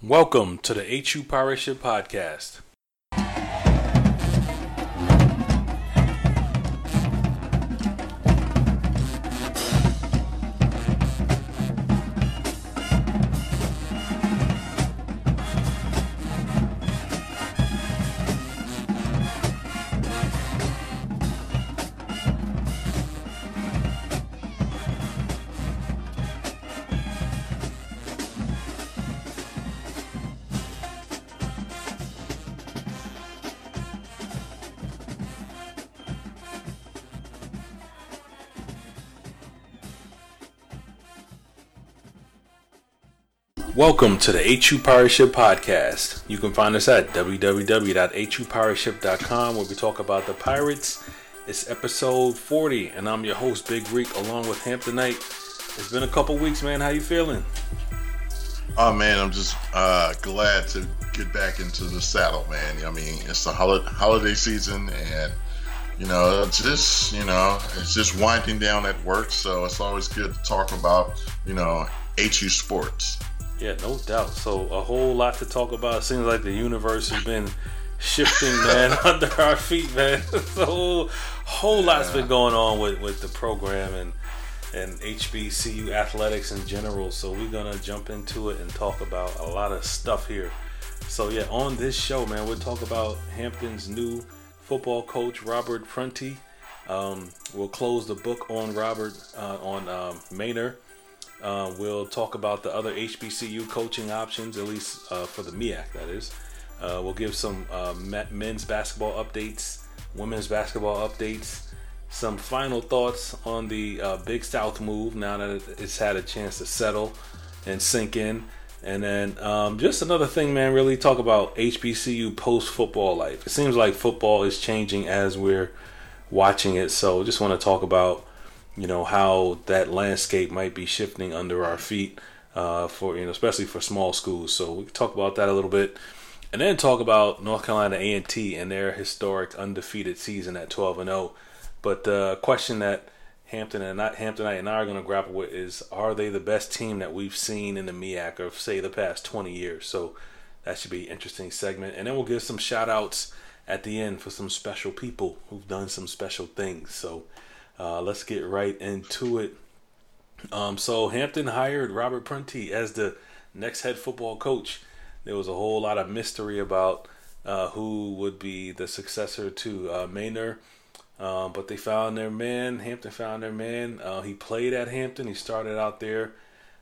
Welcome to the HU Pirate Ship Podcast. Welcome to the HU Pirate Ship Podcast. You can find us at www.hupirateship.com where we talk about the pirates. It's episode 40, and I'm your host, Big Reek, along with Hamptonite. It's been a couple weeks, man. How you feeling? Oh man, I'm just uh, glad to get back into the saddle, man. I mean, it's the hol- holiday season, and you know, it's just you know, it's just winding down at work. So it's always good to talk about you know HU sports. Yeah, no doubt. So a whole lot to talk about. It seems like the universe has been shifting, man, under our feet, man. the whole whole yeah. lot's been going on with, with the program and and HBCU athletics in general. So we're gonna jump into it and talk about a lot of stuff here. So yeah, on this show, man, we'll talk about Hampton's new football coach, Robert Prunty. Um, we'll close the book on Robert uh, on um, Maynor uh, we'll talk about the other HBCU coaching options, at least uh, for the MEAC, that is. Uh, we'll give some uh, men's basketball updates, women's basketball updates, some final thoughts on the uh, Big South move now that it's had a chance to settle and sink in. And then um, just another thing, man, really talk about HBCU post football life. It seems like football is changing as we're watching it. So just want to talk about you know how that landscape might be shifting under our feet uh, for you know especially for small schools. So we can talk about that a little bit, and then talk about North Carolina A and T and their historic undefeated season at 12 and 0. But the question that Hampton and not Hamptonite and I are going to grapple with is: Are they the best team that we've seen in the MEAC of say the past 20 years? So that should be an interesting segment, and then we'll give some shout outs at the end for some special people who've done some special things. So uh, let's get right into it. Um, so Hampton hired Robert Prunty as the next head football coach. There was a whole lot of mystery about uh, who would be the successor to uh, Maynor. Um, but they found their man. Hampton found their man. Uh, he played at Hampton. He started out there,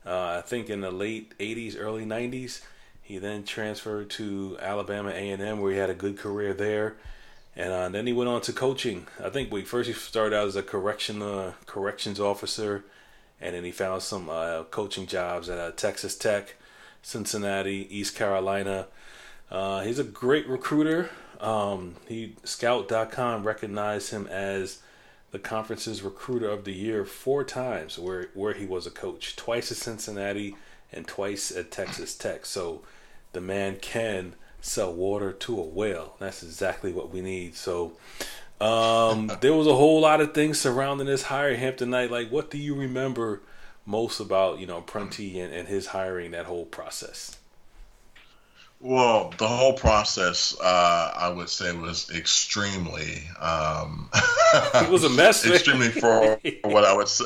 uh, I think, in the late '80s, early '90s. He then transferred to Alabama A&M, where he had a good career there. And uh, then he went on to coaching. I think we first he started out as a correction uh, corrections officer, and then he found some uh, coaching jobs at uh, Texas Tech, Cincinnati, East Carolina. Uh, he's a great recruiter. Um, he Scout.com recognized him as the conference's recruiter of the year four times, where where he was a coach, twice at Cincinnati and twice at Texas Tech. So the man can sell water to a whale. That's exactly what we need. So um, there was a whole lot of things surrounding this hire Hamptonite. Like, what do you remember most about you know Prunty and, and his hiring? That whole process. Well, the whole process, uh, I would say, was extremely. Um, it was a mess. extremely for what I would say.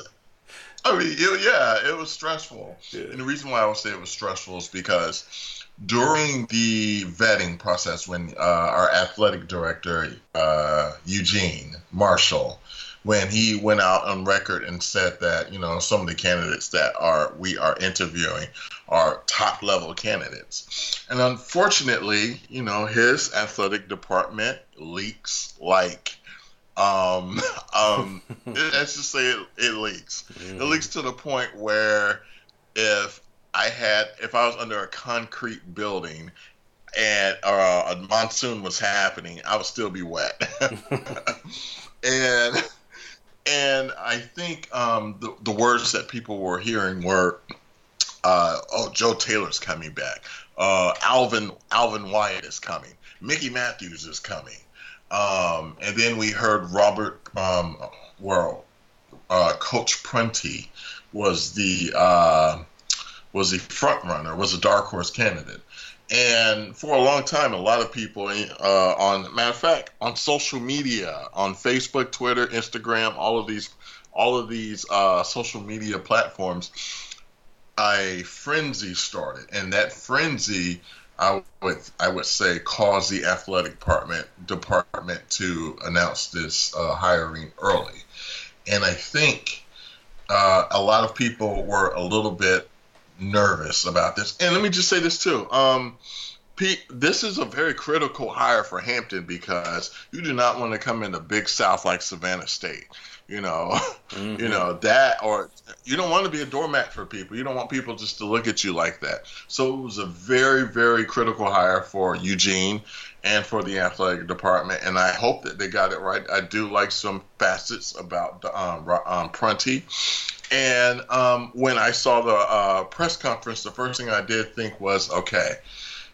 I mean, it, yeah, it was stressful. Yeah. And the reason why I would say it was stressful is because during the vetting process when uh, our athletic director uh, Eugene Marshall when he went out on record and said that you know some of the candidates that are we are interviewing are top level candidates and unfortunately you know his athletic department leaks like um um let's just say it, it leaks mm-hmm. it leaks to the point where if I had if I was under a concrete building and uh, a monsoon was happening, I would still be wet. and and I think um, the the words that people were hearing were, uh, "Oh, Joe Taylor's coming back. Uh, Alvin Alvin Wyatt is coming. Mickey Matthews is coming." Um, and then we heard Robert, um, well, uh, Coach Prunty was the uh, was a front runner, was a dark horse candidate. And for a long time, a lot of people, uh, on matter of fact, on social media, on Facebook, Twitter, Instagram, all of these, all of these uh, social media platforms, a frenzy started, and that frenzy, I would I would say, caused the athletic department department to announce this uh, hiring early, and I think uh, a lot of people were a little bit nervous about this. And let me just say this too. Um, Pete, this is a very critical hire for Hampton because you do not want to come in the big South like Savannah State. You know, mm-hmm. you know that, or you don't want to be a doormat for people. You don't want people just to look at you like that. So it was a very, very critical hire for Eugene and for the athletic department, and I hope that they got it right. I do like some facets about the, um, um, Prunty. And um, when I saw the uh, press conference, the first thing I did think was, okay,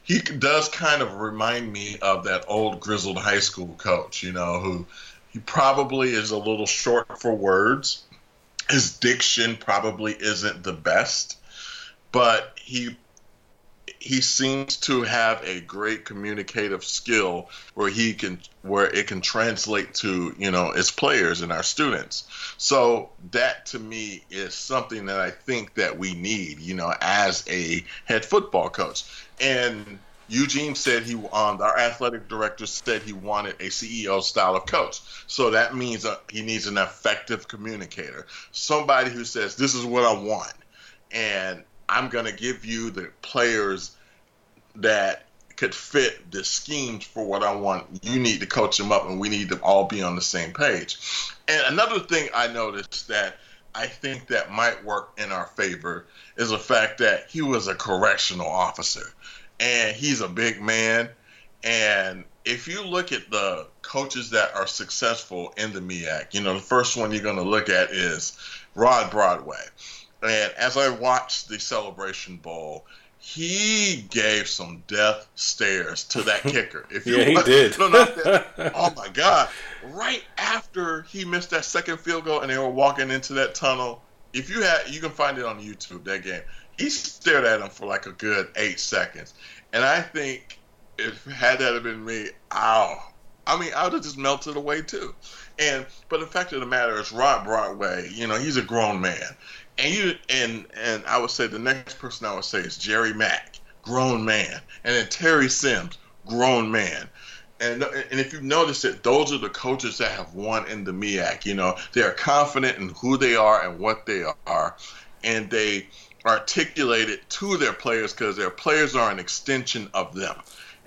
he does kind of remind me of that old grizzled high school coach, you know, who he probably is a little short for words. His diction probably isn't the best, but he he seems to have a great communicative skill where he can where it can translate to you know his players and our students. So that to me is something that i think that we need you know as a head football coach. And Eugene said he, um, our athletic director said he wanted a CEO style of coach. So that means uh, he needs an effective communicator, somebody who says, "This is what I want," and I'm going to give you the players that could fit the schemes for what I want. You need to coach them up, and we need to all be on the same page. And another thing I noticed that I think that might work in our favor is the fact that he was a correctional officer, and he's a big man. And if you look at the coaches that are successful in the MEAC, you know, the first one you're going to look at is Rod Broadway. And as I watched the Celebration Bowl, he gave some death stares to that kicker. If you yeah, he did. No, not that. oh my God! Right after he missed that second field goal, and they were walking into that tunnel. If you had, you can find it on YouTube. That game, he stared at him for like a good eight seconds, and I think if had that have been me, ow. I mean, I would have just melted away too. And but the fact of the matter is, Rod Broadway, you know, he's a grown man and you and and I would say the next person I would say is Jerry Mack, grown man, and then Terry Sims, grown man. And, and if you notice it, those are the coaches that have won in the MEAC. You know, they are confident in who they are and what they are, and they articulate it to their players because their players are an extension of them.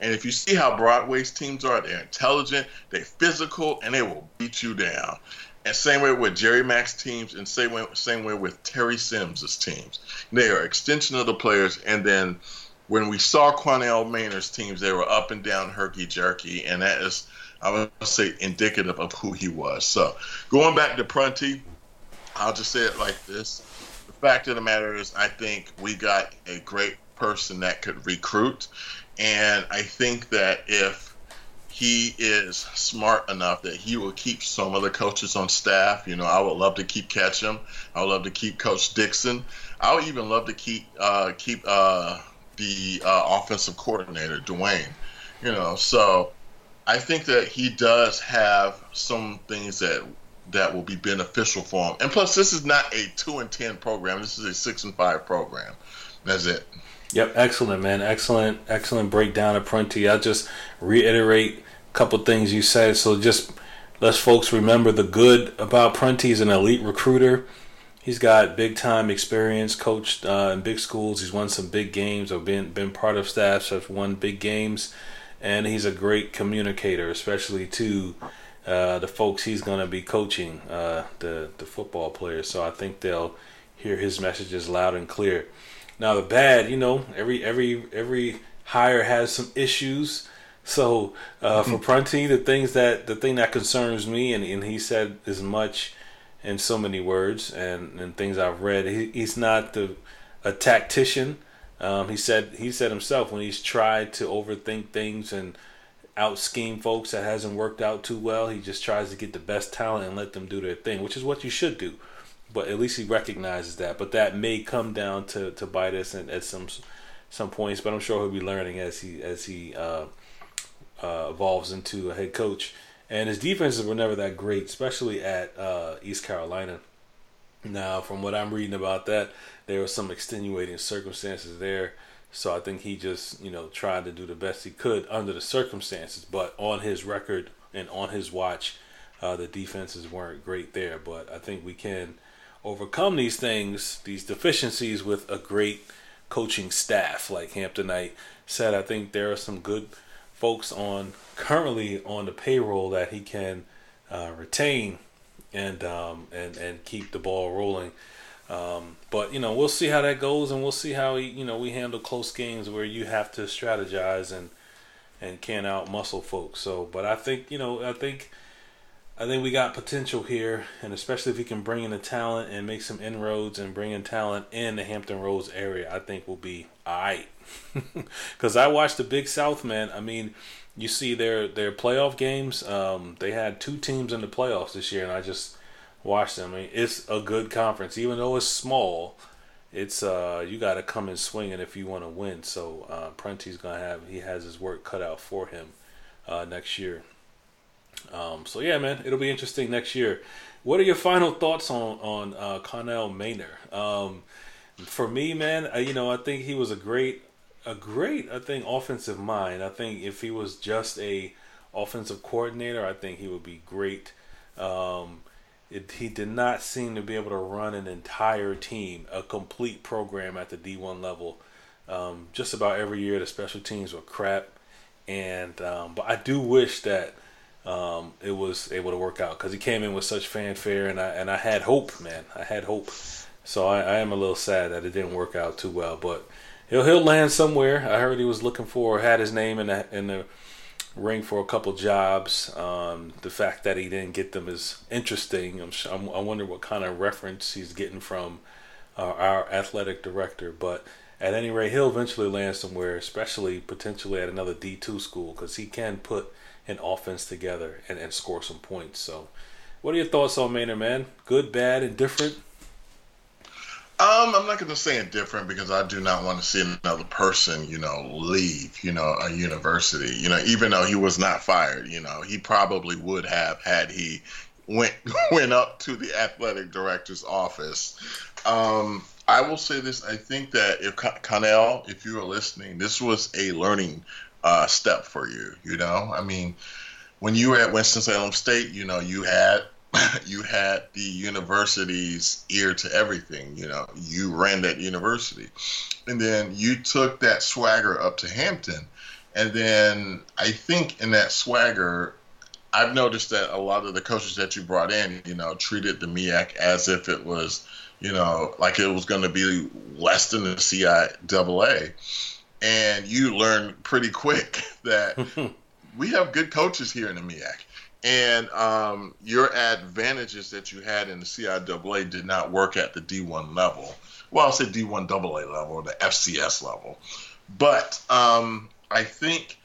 And if you see how Broadway's teams are, they're intelligent, they're physical, and they will beat you down. And same way with Jerry Mack's teams, and same way, same way with Terry Sims's teams. They are extension of the players. And then when we saw Connell Maynor's teams, they were up and down, herky jerky, and that is, I would say, indicative of who he was. So going back to Prunty, I'll just say it like this: the fact of the matter is, I think we got a great person that could recruit, and I think that if he is smart enough that he will keep some of the coaches on staff. You know, I would love to keep Ketchum. I would love to keep Coach Dixon. I would even love to keep uh, keep uh, the uh, offensive coordinator Dwayne. You know, so I think that he does have some things that that will be beneficial for him. And plus, this is not a two and ten program. This is a six and five program. That's it. Yep, excellent, man. Excellent, excellent breakdown of Prunty. I'll just reiterate couple things you said. So just let's folks remember the good about Prunty. He's an elite recruiter. He's got big time experience, coached uh, in big schools. He's won some big games or been been part of staffs have won big games, and he's a great communicator, especially to uh, the folks he's going to be coaching, uh, the the football players. So I think they'll hear his messages loud and clear. Now the bad, you know, every every every hire has some issues. So uh, for mm-hmm. Prunty, the things that the thing that concerns me, and, and he said as much in so many words and, and things I've read. He, he's not the a tactician. Um, he said he said himself when he's tried to overthink things and out scheme folks that hasn't worked out too well. He just tries to get the best talent and let them do their thing, which is what you should do. But at least he recognizes that. But that may come down to, to bite us at, at some some points, but I'm sure he'll be learning as he as he uh, uh, evolves into a head coach. And his defenses were never that great, especially at uh, East Carolina. Now, from what I'm reading about that, there were some extenuating circumstances there. So I think he just, you know, tried to do the best he could under the circumstances. But on his record and on his watch, uh, the defenses weren't great there. But I think we can overcome these things, these deficiencies, with a great coaching staff. Like Hamptonite said, I think there are some good folks on currently on the payroll that he can uh, retain and um, and and keep the ball rolling. Um, but you know, we'll see how that goes, and we'll see how he, you know we handle close games where you have to strategize and and can out muscle folks. So, but I think you know, I think I think we got potential here, and especially if we can bring in the talent and make some inroads and bring in talent in the Hampton Roads area, I think we'll be alright. Because I watched the Big South, man. I mean, you see their their playoff games. Um, they had two teams in the playoffs this year, and I just watched them. I mean, it's a good conference, even though it's small. It's uh, you got to come and swing it if you want to win. So uh, Prunty's gonna have he has his work cut out for him uh, next year. Um, so yeah, man, it'll be interesting next year. What are your final thoughts on on uh, Connell Maynor? Um, for me, man, I, you know, I think he was a great, a great, I think, offensive mind. I think if he was just a offensive coordinator, I think he would be great. Um, it, he did not seem to be able to run an entire team, a complete program at the D1 level. Um, just about every year, the special teams were crap, and um, but I do wish that um, it was able to work out because he came in with such fanfare, and I and I had hope, man. I had hope. So I, I am a little sad that it didn't work out too well, but he'll he'll land somewhere. I heard he was looking for had his name in the in the ring for a couple jobs. Um, the fact that he didn't get them is interesting. I'm, I'm, i wonder what kind of reference he's getting from uh, our athletic director. But at any rate, he'll eventually land somewhere, especially potentially at another D2 school, because he can put an offense together and, and score some points. So, what are your thoughts on Maynor, man? Good, bad, and different? Um, I'm not going to say indifferent because I do not want to see another person, you know, leave, you know, a university. You know, even though he was not fired, you know, he probably would have had he went went up to the athletic director's office. Um, I will say this: I think that if Connell, if you are listening, this was a learning uh, step for you. You know, I mean, when you were at Winston Salem State, you know, you had you had the university's ear to everything. You know, you ran that university, and then you took that swagger up to Hampton, and then I think in that swagger, I've noticed that a lot of the coaches that you brought in, you know, treated the MEAC as if it was, you know, like it was going to be less than the CIAA, and you learn pretty quick that we have good coaches here in the MEAC and um, your advantages that you had in the CIAA did not work at the D1 level. Well, I'll say D1 AA level or the FCS level. But um, I think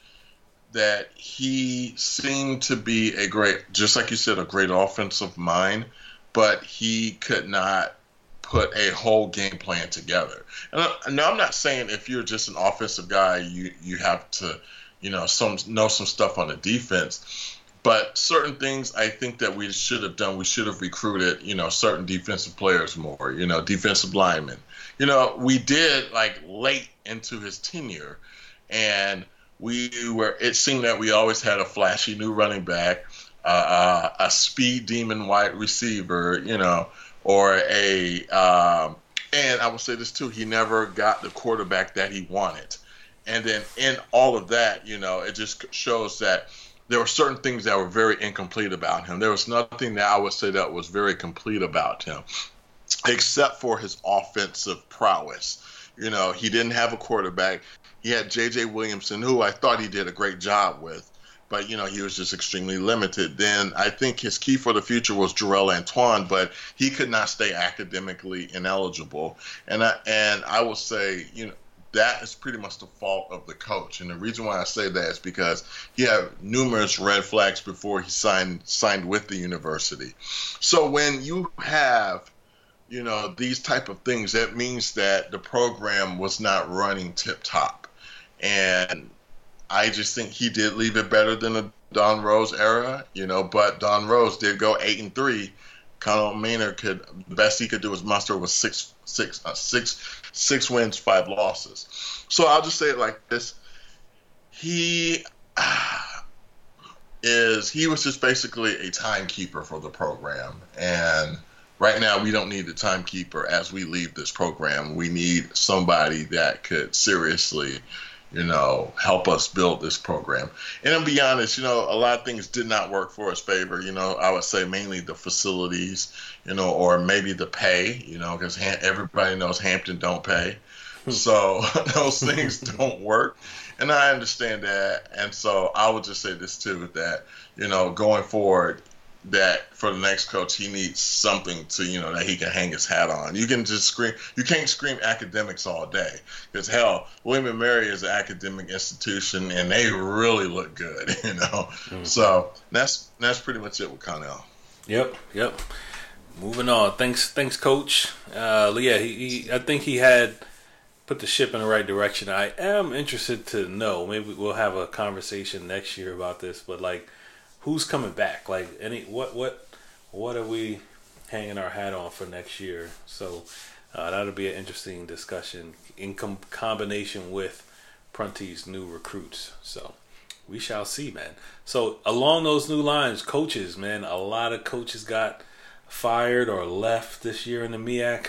that he seemed to be a great, just like you said, a great offensive mind, but he could not put a whole game plan together. And now I'm not saying if you're just an offensive guy, you you have to, you know, some know some stuff on the defense but certain things I think that we should have done. We should have recruited, you know, certain defensive players more. You know, defensive linemen. You know, we did like late into his tenure, and we were. It seemed that we always had a flashy new running back, uh, uh, a speed demon wide receiver. You know, or a. Um, and I will say this too: he never got the quarterback that he wanted. And then in all of that, you know, it just shows that there were certain things that were very incomplete about him. There was nothing that I would say that was very complete about him, except for his offensive prowess. You know, he didn't have a quarterback. He had J.J. Williamson, who I thought he did a great job with, but you know he was just extremely limited. Then I think his key for the future was Jarrell Antoine, but he could not stay academically ineligible. And I and I will say, you know, that is pretty much the fault of the coach. And the reason why I say that is because he had numerous red flags before he signed signed with the university. So when you have you know, these type of things, that means that the program was not running tip top. And I just think he did leave it better than the Don Rose era, you know, but Don Rose did go eight and three. Connell Maynor could the best he could do was muster was six six uh, six six wins, five losses. So I'll just say it like this: he is he was just basically a timekeeper for the program, and right now we don't need a timekeeper as we leave this program. We need somebody that could seriously, you know, help us build this program. And to be honest, you know, a lot of things did not work for us favor. You know, I would say mainly the facilities, you know, or maybe the pay, you know, because everybody knows Hampton don't pay. Hmm. So those things don't work. And I understand that. And so I would just say this too that, you know, going forward, that for the next coach he needs something to you know that he can hang his hat on. You can just scream. You can't scream academics all day because hell, William and Mary is an academic institution and they really look good. You know, mm-hmm. so that's that's pretty much it with Connell. Yep, yep. Moving on. Thanks, thanks, Coach. Uh, yeah, he, he, I think he had put the ship in the right direction. I am interested to know. Maybe we'll have a conversation next year about this, but like who's coming back? Like any what what what are we hanging our hat on for next year? So uh, that'll be an interesting discussion in com- combination with Prunty's new recruits. So we shall see, man. So along those new lines, coaches, man, a lot of coaches got fired or left this year in the MEAC.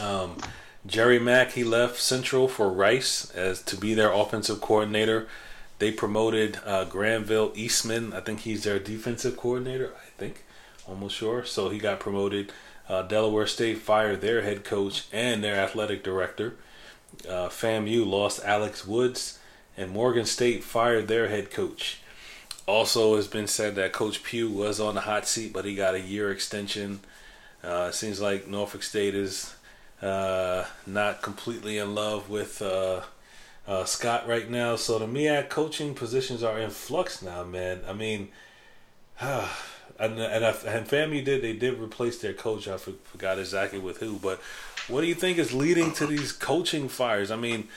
Um, Jerry Mack he left Central for Rice as to be their offensive coordinator. They promoted uh, Granville Eason. I think he's their defensive coordinator. I think, almost sure. So he got promoted. Uh, Delaware State fired their head coach and their athletic director. Uh, FAMU lost Alex Woods, and Morgan State fired their head coach. Also, it's been said that Coach Pough was on the hot seat, but he got a year extension. Uh, it seems like Norfolk State is uh, not completely in love with uh, uh, Scott right now. So the MEAC coaching positions are in flux now, man. I mean, and and, I, and FAMU did they did replace their coach. I forgot exactly with who, but what do you think is leading to these coaching fires? I mean,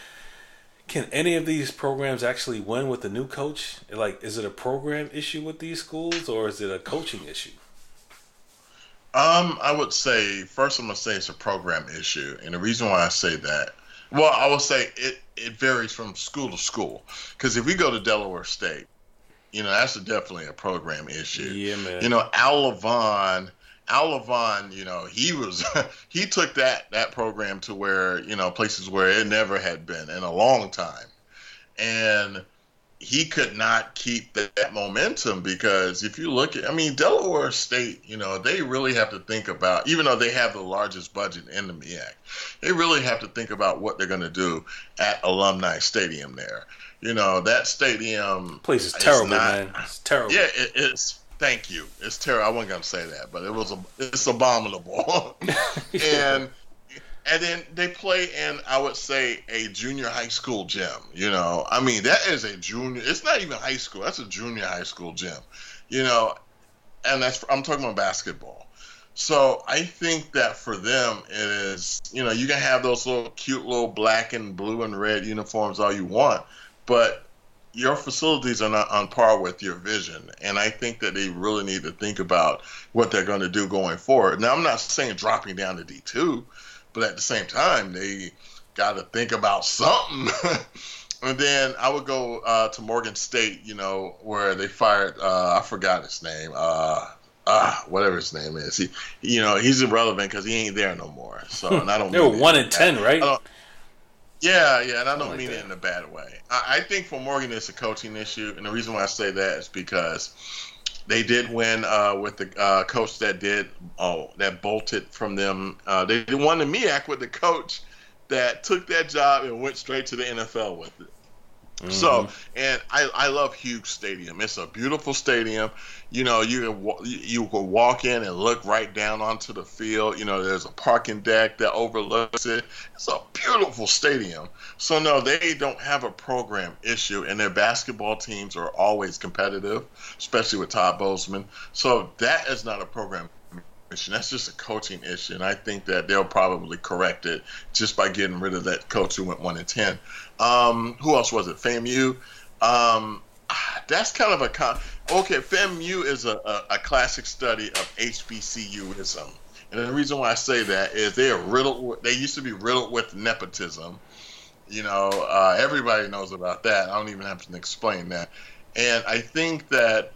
can any of these programs actually win with the new coach? Like, is it a program issue with these schools, or is it a coaching issue? Um, I would say first I'm gonna say it's a program issue, and the reason why I say that well, I will say it, it varies from school to school. Because if we go to Delaware State, you know, that's a, definitely a program issue. Yeah, man. You know, Al Lavan, Al Lavan, you know, he was he took that that program to where you know places where it never had been in a long time, and he could not keep that momentum because if you look at, I mean, Delaware State, you know, they really have to think about, even though they have the largest budget in the MEAC, they really have to think about what they're going to do at Alumni Stadium there. You know, that stadium. Place is terrible, not, man. It's terrible. Yeah, it, it's. Thank you. It's terrible. I wasn't going to say that, but it was. A, it's abominable. and and then they play in I would say a junior high school gym. You know, I mean that is a junior. It's not even high school. That's a junior high school gym. You know, and that's I'm talking about basketball. So I think that for them it is. You know, you can have those little cute little black and blue and red uniforms all you want, but your facilities are not on par with your vision. And I think that they really need to think about what they're going to do going forward. Now, I'm not saying dropping down to D2, but at the same time, they got to think about something. and then I would go uh, to Morgan State, you know, where they fired. Uh, I forgot his name. Uh, uh, whatever his name is. He, you know, he's irrelevant because he ain't there no more. So, and I don't. they were one in ten, right? Yeah, yeah, and I don't like mean that. it in a bad way. I, I think for Morgan, it's a coaching issue, and the reason why I say that is because they did win uh, with the uh, coach that did oh that bolted from them. Uh, they won the MEAC with the coach that took that job and went straight to the NFL with it. Mm-hmm. So, and I, I love Hughes Stadium. It's a beautiful stadium. You know, you can you can walk in and look right down onto the field. You know, there's a parking deck that overlooks it. It's a beautiful stadium. So no, they don't have a program issue, and their basketball teams are always competitive, especially with Todd Bozeman. So that is not a program issue. That's just a coaching issue, and I think that they'll probably correct it just by getting rid of that coach who went one and ten. Um, who else was it? FAMU. Um, that's kind of a con- okay. FAMU is a, a, a classic study of HBCUism, and the reason why I say that is they are riddled. They used to be riddled with nepotism. You know, uh, everybody knows about that. I don't even have to explain that. And I think that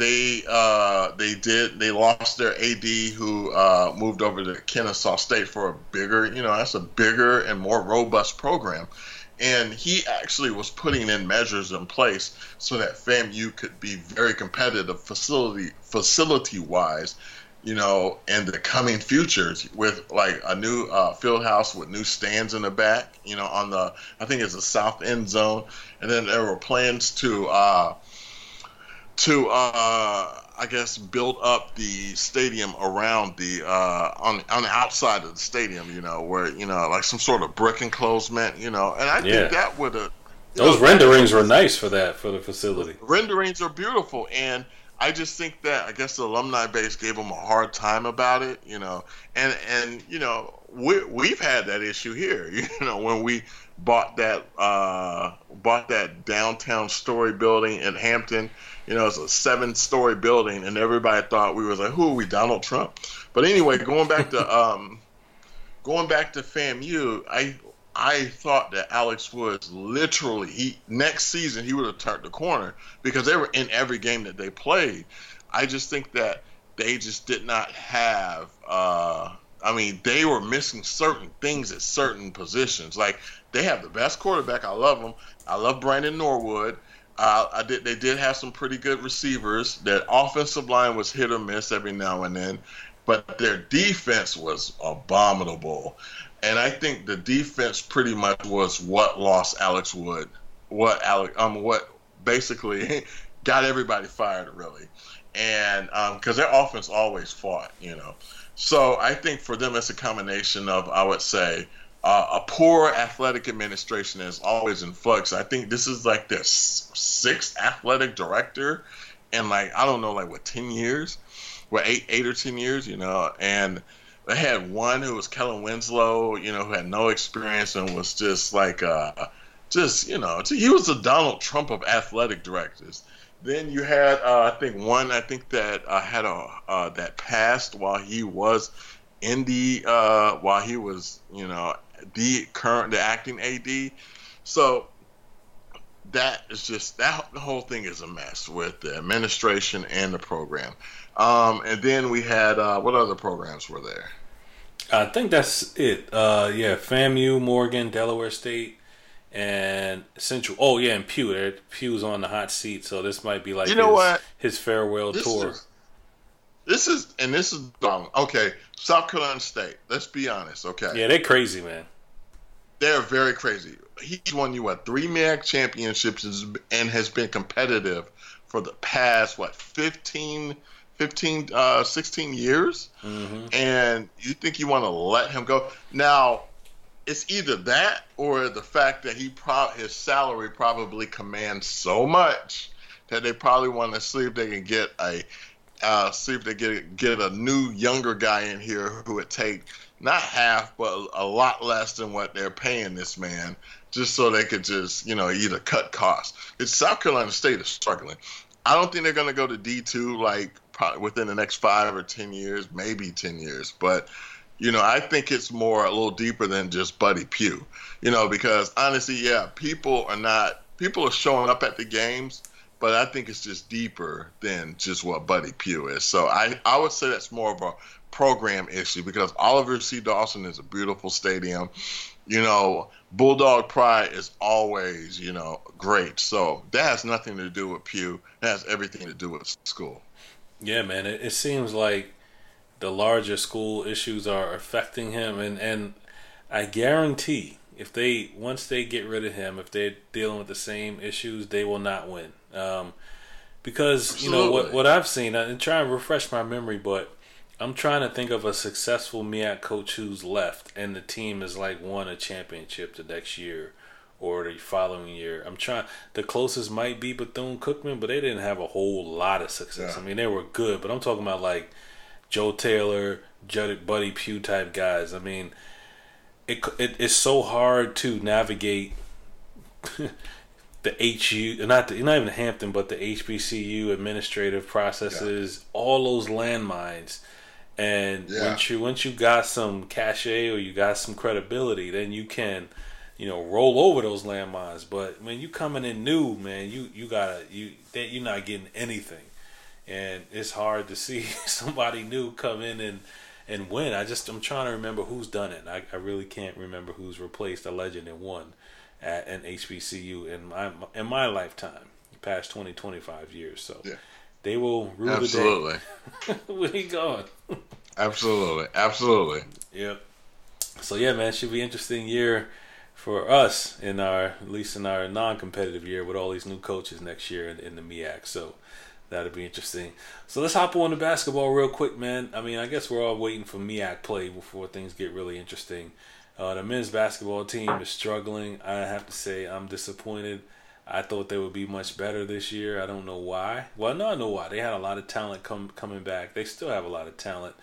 they uh, they did they lost their AD who uh, moved over to Kennesaw State for a bigger you know that's a bigger and more robust program, and he actually was putting in measures in place so that FAMU could be very competitive facility facility wise, you know, in the coming futures with like a new uh, field house with new stands in the back, you know, on the I think it's the south end zone, and then there were plans to. Uh, to uh, I guess build up the stadium around the uh, on on the outside of the stadium, you know, where you know like some sort of brick enclosement, you know, and I yeah. think that would have those know, renderings were nice for that for the facility. Renderings are beautiful, and I just think that I guess the alumni base gave them a hard time about it, you know, and and you know we we've had that issue here, you know, when we bought that uh, bought that downtown story building in Hampton you know, it's a seven story building, and everybody thought we was like, who are we, Donald Trump? But anyway, going back to um, going back to FAMU, I I thought that Alex Woods literally he next season he would have turned the corner because they were in every game that they played. I just think that they just did not have. Uh, I mean, they were missing certain things at certain positions. Like they have the best quarterback. I love him. I love Brandon Norwood. Uh, I did. They did have some pretty good receivers. Their offensive line was hit or miss every now and then, but their defense was abominable. And I think the defense pretty much was what lost Alex Wood. What Alex um what basically got everybody fired really, and because um, their offense always fought, you know. So I think for them it's a combination of I would say uh, a poor athletic administration is always in flux. I think this is like their sixth athletic director in like I don't know like what ten years, what eight eight or ten years, you know, and they had one who was Kellen Winslow, you know, who had no experience and was just like uh, just you know he was the Donald Trump of athletic directors. Then you had uh, I think one I think that uh, had a uh, that passed while he was in the uh, while he was you know the current the acting AD. So that is just that the whole thing is a mess with the administration and the program. Um, and then we had uh, what other programs were there? I think that's it. Uh, yeah, FAMU, Morgan, Delaware State, and Central. Oh yeah, and Pough. Pough's on the hot seat, so this might be like you know his, what his farewell this tour. Is, this is and this is dumb. Okay, South Carolina State. Let's be honest. Okay. Yeah, they're crazy, man. They're very crazy. He's won you what three MAC championships and has been competitive for the past what 15, 15 uh, 16 years. Mm-hmm. And you think you want to let him go? Now, it's either that or the fact that he pro- his salary probably commands so much that they probably want to see if they can get a uh, see if they get get a new younger guy in here who would take not half, but a lot less than what they're paying this man, just so they could just, you know, either cut costs. It's South Carolina State is struggling. I don't think they're going to go to D two like probably within the next five or ten years, maybe ten years. But you know, I think it's more a little deeper than just Buddy Pough. You know, because honestly, yeah, people are not people are showing up at the games, but I think it's just deeper than just what Buddy Pough is. So I I would say that's more of a program issue because Oliver C. Dawson is a beautiful stadium. You know, Bulldog Pride is always, you know, great. So that has nothing to do with Pough. That has everything to do with school. Yeah, man. It, it seems like the larger school issues are affecting him, and and I guarantee if they once they get rid of him, if they're dealing with the same issues, they will not win. Um, because Absolutely. you know what what I've seen, and try and refresh my memory, but I'm trying to think of a successful MEAC coach who's left and the team is like won a championship the next year or the following year. I'm trying. The closest might be Bethune Cookman, but they didn't have a whole lot of success. Yeah. I mean, they were good, but I'm talking about like Joe Taylor, Buddy Pough type guys. I mean, it, it it's so hard to navigate the HU, not the, not even Hampton, but the HBCU administrative processes, yeah. all those landmines. And yeah. once you once you got some cachet or you got some credibility, then you can, you know, roll over those landmines. But when you coming in new, man, you you gotta you that you're not getting anything, and it's hard to see somebody new come in and and when. I just I'm trying to remember who's done it. I, I really can't remember who's replaced a legend and won at an HBCU in my in my lifetime, past 20, 25 years. So yeah. they will rule Absolutely. the day. Where he going? Absolutely. Absolutely. Yep. So yeah, man, should be interesting year for us in our at least in our non-competitive year with all these new coaches next year in, in the MEAC. So that'll be interesting. So let's hop on to basketball real quick, man. I mean, I guess we're all waiting for MEAC play before things get really interesting. Uh, the men's basketball team is struggling. I have to say, I'm disappointed. I thought they would be much better this year. I don't know why. Well, no, I know why. They had a lot of talent come coming back. They still have a lot of talent,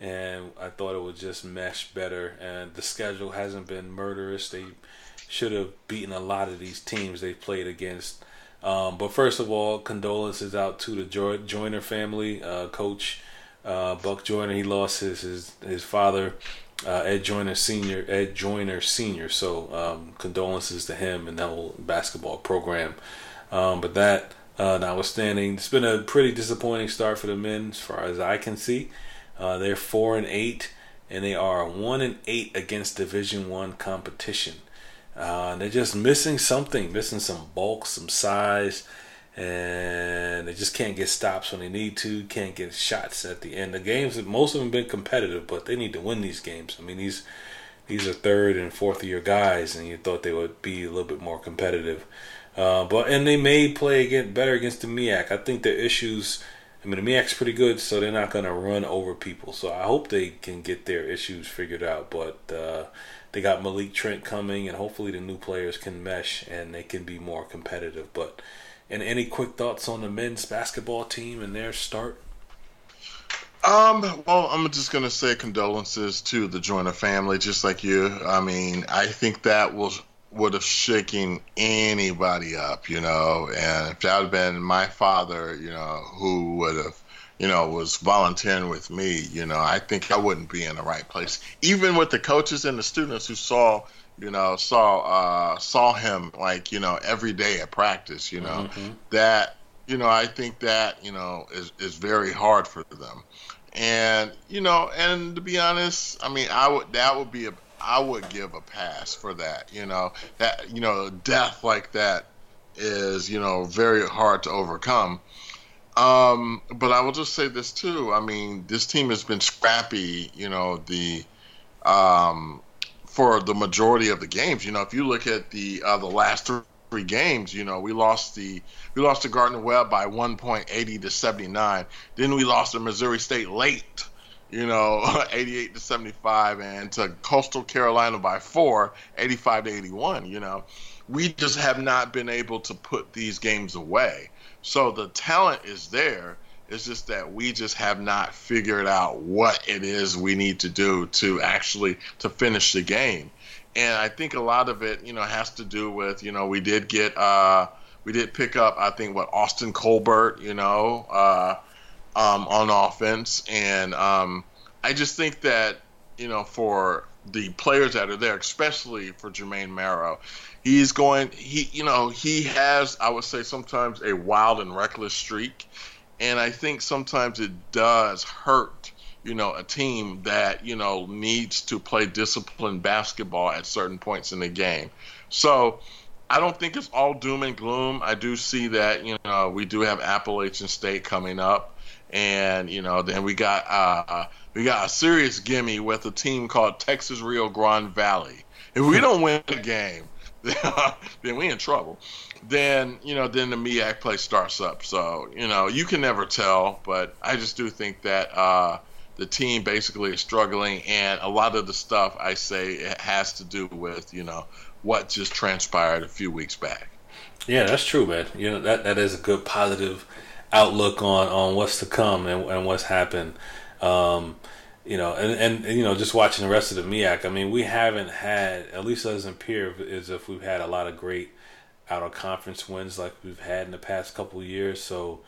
and I thought it would just mesh better. And the schedule hasn't been murderous. They should have beaten a lot of these teams they played against. Um, but first of all, condolences out to the Joyner family. Uh, Coach uh, Buck Joyner, he lost his his, his father, uh, Ed Joyner Senior. Ed Joyner Senior. So um, condolences to him and the whole basketball program. Um, but that uh, notwithstanding, it's been a pretty disappointing start for the men, as far as I can see. Uh, they're four and eight, and they are one and eight against Division One competition. Uh, they're just missing something, missing some bulk, some size, and they just can't get stops when they need to. Can't get shots at the end. The games, most of them been competitive, but they need to win these games. I mean, these these are third and fourth year guys, and you thought they would be a little bit more competitive. Uh, but and they may play again better against the MEAC. I think their issues. I mean, the MEAC's pretty good, so they're not going to run over people. So I hope they can get their issues figured out. But uh, they got Malik Trent coming, and hopefully the new players can mesh and they can be more competitive. But and any quick thoughts on the men's basketball team and their start? Um, well, I'm just gonna say condolences to the Joyner family, just like you. I mean, I think that was would have shaken anybody up, you know. And if that had been my father, you know, who would have you know, was volunteering with me, you know, I think I wouldn't be in the right place. Even with the coaches and the students who saw, you know, saw uh, saw him like, you know, every day at practice, you know, mm-hmm. that, you know, I think that, you know, is is very hard for them. And, you know, and to be honest, I mean, I would that would be a I would give a pass for that, you know. That you know, death like that is, you know, very hard to overcome um, but I will just say this too. I mean, this team has been scrappy. You know, the um, for the majority of the games. You know, if you look at the uh, the last three games, you know, we lost the we lost to Gardner Webb by 1.80 to 79. Then we lost to Missouri State late. You know, 88 to 75, and to Coastal Carolina by four, 85 to 81. You know, we just have not been able to put these games away. So the talent is there. It's just that we just have not figured out what it is we need to do to actually to finish the game. And I think a lot of it, you know, has to do with, you know, we did get uh we did pick up I think what Austin Colbert, you know, uh um on offense and um I just think that, you know, for the players that are there, especially for Jermaine Marrow, he's going he you know he has i would say sometimes a wild and reckless streak. And i think sometimes it does hurt you know a team that you know needs to play disciplined basketball at certain points in the game. So i don't think it's all doom and gloom. I do see that you know we do have appalachian state coming up and you know then we got uh we got a serious gimme with a team called texas rio grande valley if we don't win the game then we in trouble. Then you know, then the MEAC play starts up. So you know, you can never tell, but I just do think that uh, the team basically is struggling, and a lot of the stuff I say it has to do with you know what just transpired a few weeks back. Yeah, that's true, man. You know that that is a good positive outlook on on what's to come and, and what's happened. Um, you know, and, and, and you know, just watching the rest of the MEAC. I mean, we haven't had at least doesn't appear as if we've had a lot of great out of conference wins like we've had in the past couple years. So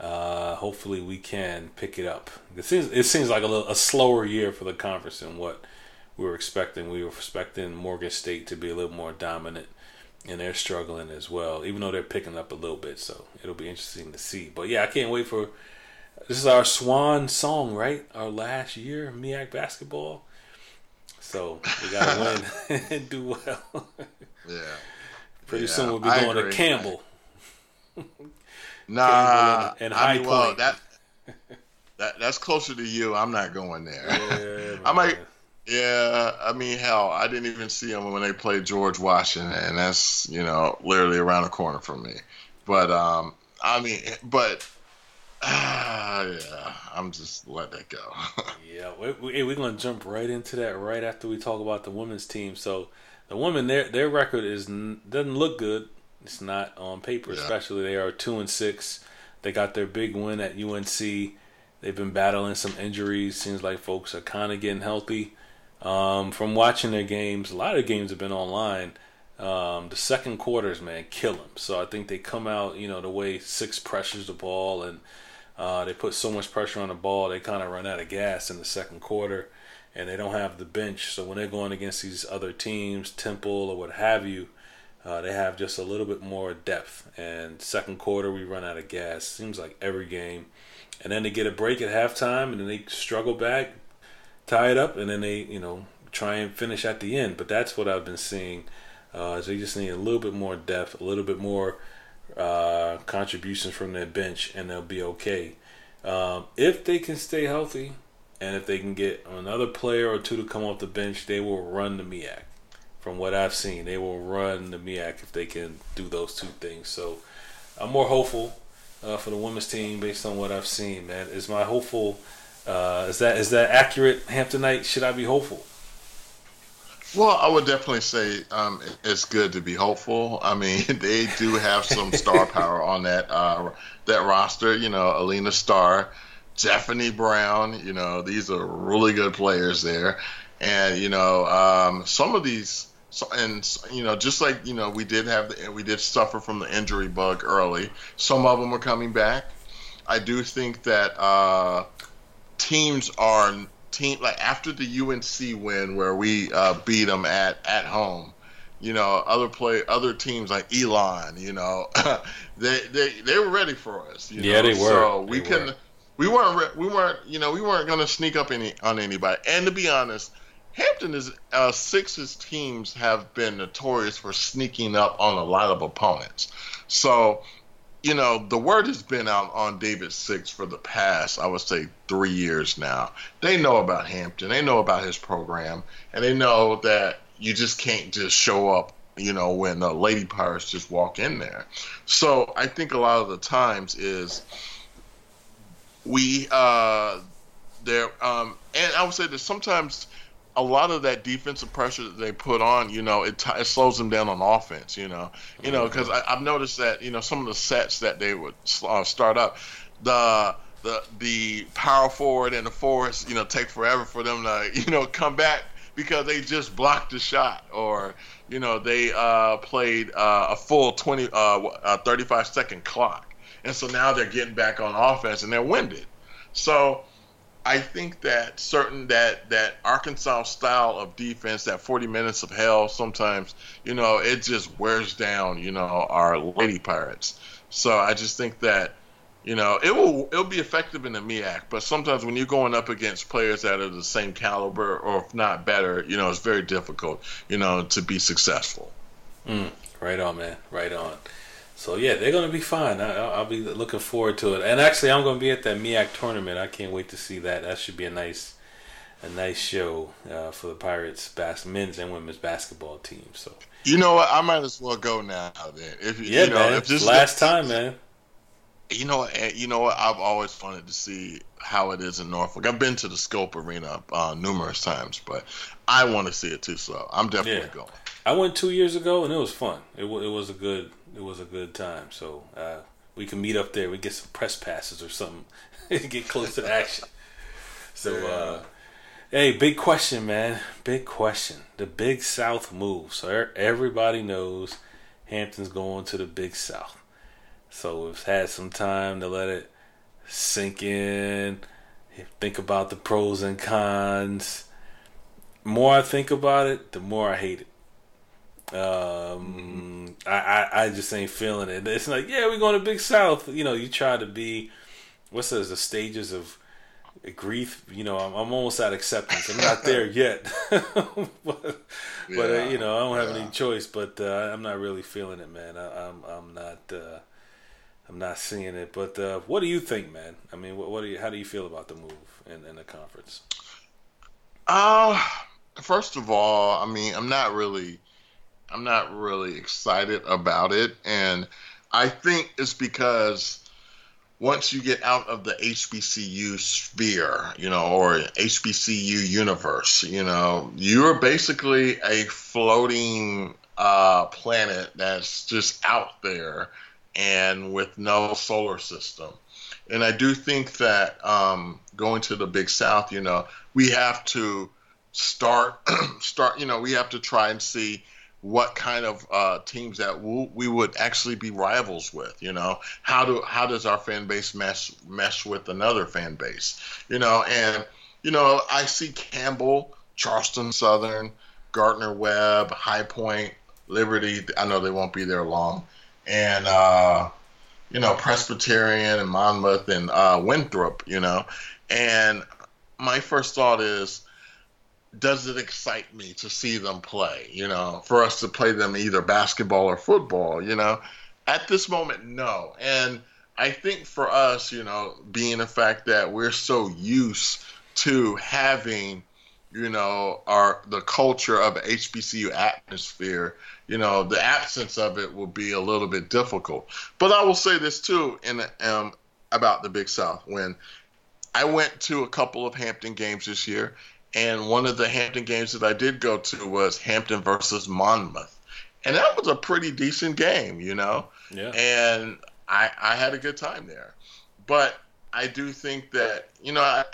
uh, hopefully we can pick it up. It seems it seems like a, little, a slower year for the conference than what we were expecting. We were expecting Morgan State to be a little more dominant, and they're struggling as well, even though they're picking up a little bit. So it'll be interesting to see. But yeah, I can't wait for. This is our swan song, right? Our last year, MEAC basketball. So we gotta win and do well. yeah. Pretty yeah, soon we'll be going to Campbell. Nah, and, and High I mean, well, that that that's closer to you. I'm not going there. Yeah, I might. Yeah, I mean, hell, I didn't even see them when they played George Washington, and that's you know literally around the corner from me. But um, I mean, but uh, yeah, I'm just let that go. yeah, we, we, we're gonna jump right into that right after we talk about the women's team. So the women, their their record is doesn't look good. It's not on paper, yeah. especially they are two and six. They got their big win at UNC. They've been battling some injuries. Seems like folks are kind of getting healthy. Um, from watching their games, a lot of games have been online. Um, the second quarters, man, kill them. So I think they come out, you know, the way six pressures the ball and uh, they put so much pressure on the ball, they kind of run out of gas in the second quarter, and they don't have the bench. So when they're going against these other teams, Temple or what have you, uh, they have just a little bit more depth. And second quarter, we run out of gas. Seems like every game. And then they get a break at halftime, and then they struggle back, tie it up, and then they, you know, try and finish at the end. But that's what I've been seeing. Uh, so they just need a little bit more depth, a little bit more uh, contributions from their bench, and they'll be okay. Um, if they can stay healthy, and if they can get another player or two to come off the bench, they will run the MEAC from what I've seen, they will run the MEAC if they can do those two things. So I'm more hopeful uh, for the women's team based on what I've seen. Man, is my hopeful? Uh, is that is that accurate, Hamptonite? Should I be hopeful? Well, I would definitely say um, it's good to be hopeful. I mean, they do have some star power on that uh, that roster. You know, Alina Starr, Jephany Brown. You know, these are really good players there, and you know, um, some of these so, and you know, just like you know, we did have the, we did suffer from the injury bug early. Some of them are coming back. I do think that uh, teams are team like after the UNC win where we uh, beat them at at home. You know, other play other teams like Elon. You know, they they they were ready for us. yeah, know? they were. So we couldn't. We weren't. We weren't. You know, we weren't going to sneak up any on anybody. And to be honest, Hampton is uh, Sixers teams have been notorious for sneaking up on a lot of opponents. So, you know, the word has been out on David Six for the past, I would say, three years now. They know about Hampton, they know about his program, and they know that you just can't just show up. You know, when the Lady Pirates just walk in there. So I think a lot of the times is we uh there um and I would say that sometimes a lot of that defensive pressure that they put on, you know, it, t- it slows them down on offense. You know, you know, because I've noticed that you know some of the sets that they would uh, start up, the the the power forward and the forwards, you know, take forever for them to you know come back because they just blocked the shot or you know they uh, played uh, a full 20 uh, 35 second clock, and so now they're getting back on offense and they're winded. So I think that certain that that Arkansas style of defense, that 40 minutes of hell, sometimes you know it just wears down you know our Lady Pirates. So I just think that you know it will it'll be effective in the MEAC, but sometimes when you're going up against players that are the same caliber or if not better, you know it's very difficult you know to be successful. Mm, right on, man. Right on. So yeah, they're gonna be fine. I, will be looking forward to it. And actually, I'm gonna be at that MEAC tournament. I can't wait to see that. That should be a nice, a nice show uh, for the Pirates bas- men's and women's basketball team. So you know what? I might as well go now. Then if yeah, you know, man, if this last time, man. You know, you know what? I've always wanted to see how it is in Norfolk. I've been to the Scope Arena uh, numerous times, but I want to see it too. So I'm definitely yeah. going. I went two years ago and it was fun. It, w- it was a good it was a good time. So uh, we can meet up there. We get some press passes or something. get close to the action. So, uh, hey, big question, man. Big question. The Big South move. So everybody knows Hampton's going to the Big South. So we've had some time to let it sink in. Think about the pros and cons. more I think about it, the more I hate it. Um, I, I, I just ain't feeling it. It's like, yeah, we're going to Big South. You know, you try to be, what's those, the stages of grief? You know, I'm, I'm almost at acceptance. I'm not there yet. but, yeah, but uh, you know, I don't have yeah. any choice. But uh, I'm not really feeling it, man. I, am I'm, I'm not. Uh, I'm not seeing it. But uh, what do you think, man? I mean, what, what do you? How do you feel about the move in, in the conference? Uh, first of all, I mean, I'm not really I'm not really excited about it, and I think it's because once you get out of the HBCU sphere, you know, or HBCU universe, you know, you're basically a floating uh, planet that's just out there and with no solar system. And I do think that um, going to the Big South, you know, we have to start, start, you know, we have to try and see what kind of uh, teams that we would actually be rivals with. You know, how do how does our fan base mesh mesh with another fan base? You know, and you know I see Campbell, Charleston Southern, Gardner Webb, High Point, Liberty. I know they won't be there long, and uh, you know Presbyterian and Monmouth and uh, Winthrop. You know, and my first thought is does it excite me to see them play? You know, for us to play them either basketball or football, you know, at this moment, no. And I think for us, you know, being the fact that we're so used to having, you know, our the culture of HBCU atmosphere, you know, the absence of it will be a little bit difficult. But I will say this too, in um, about the Big South when I went to a couple of Hampton games this year, and one of the Hampton games that I did go to was Hampton versus Monmouth. And that was a pretty decent game, you know? Yeah. And I, I had a good time there. But I do think that, you know, I,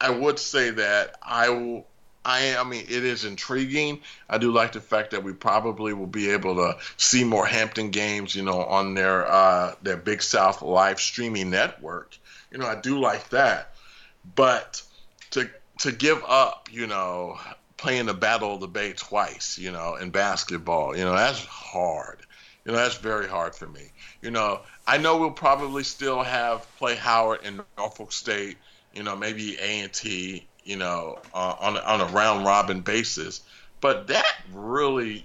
I would say that I will. I, I mean, it is intriguing. I do like the fact that we probably will be able to see more Hampton games, you know, on their uh, their Big South live streaming network. You know, I do like that. But to to give up, you know, playing the Battle of the Bay twice, you know, in basketball, you know, that's hard. You know, that's very hard for me. You know, I know we'll probably still have play Howard and Norfolk State, you know, maybe A and T, you know, uh, on a, on a round robin basis, but that really,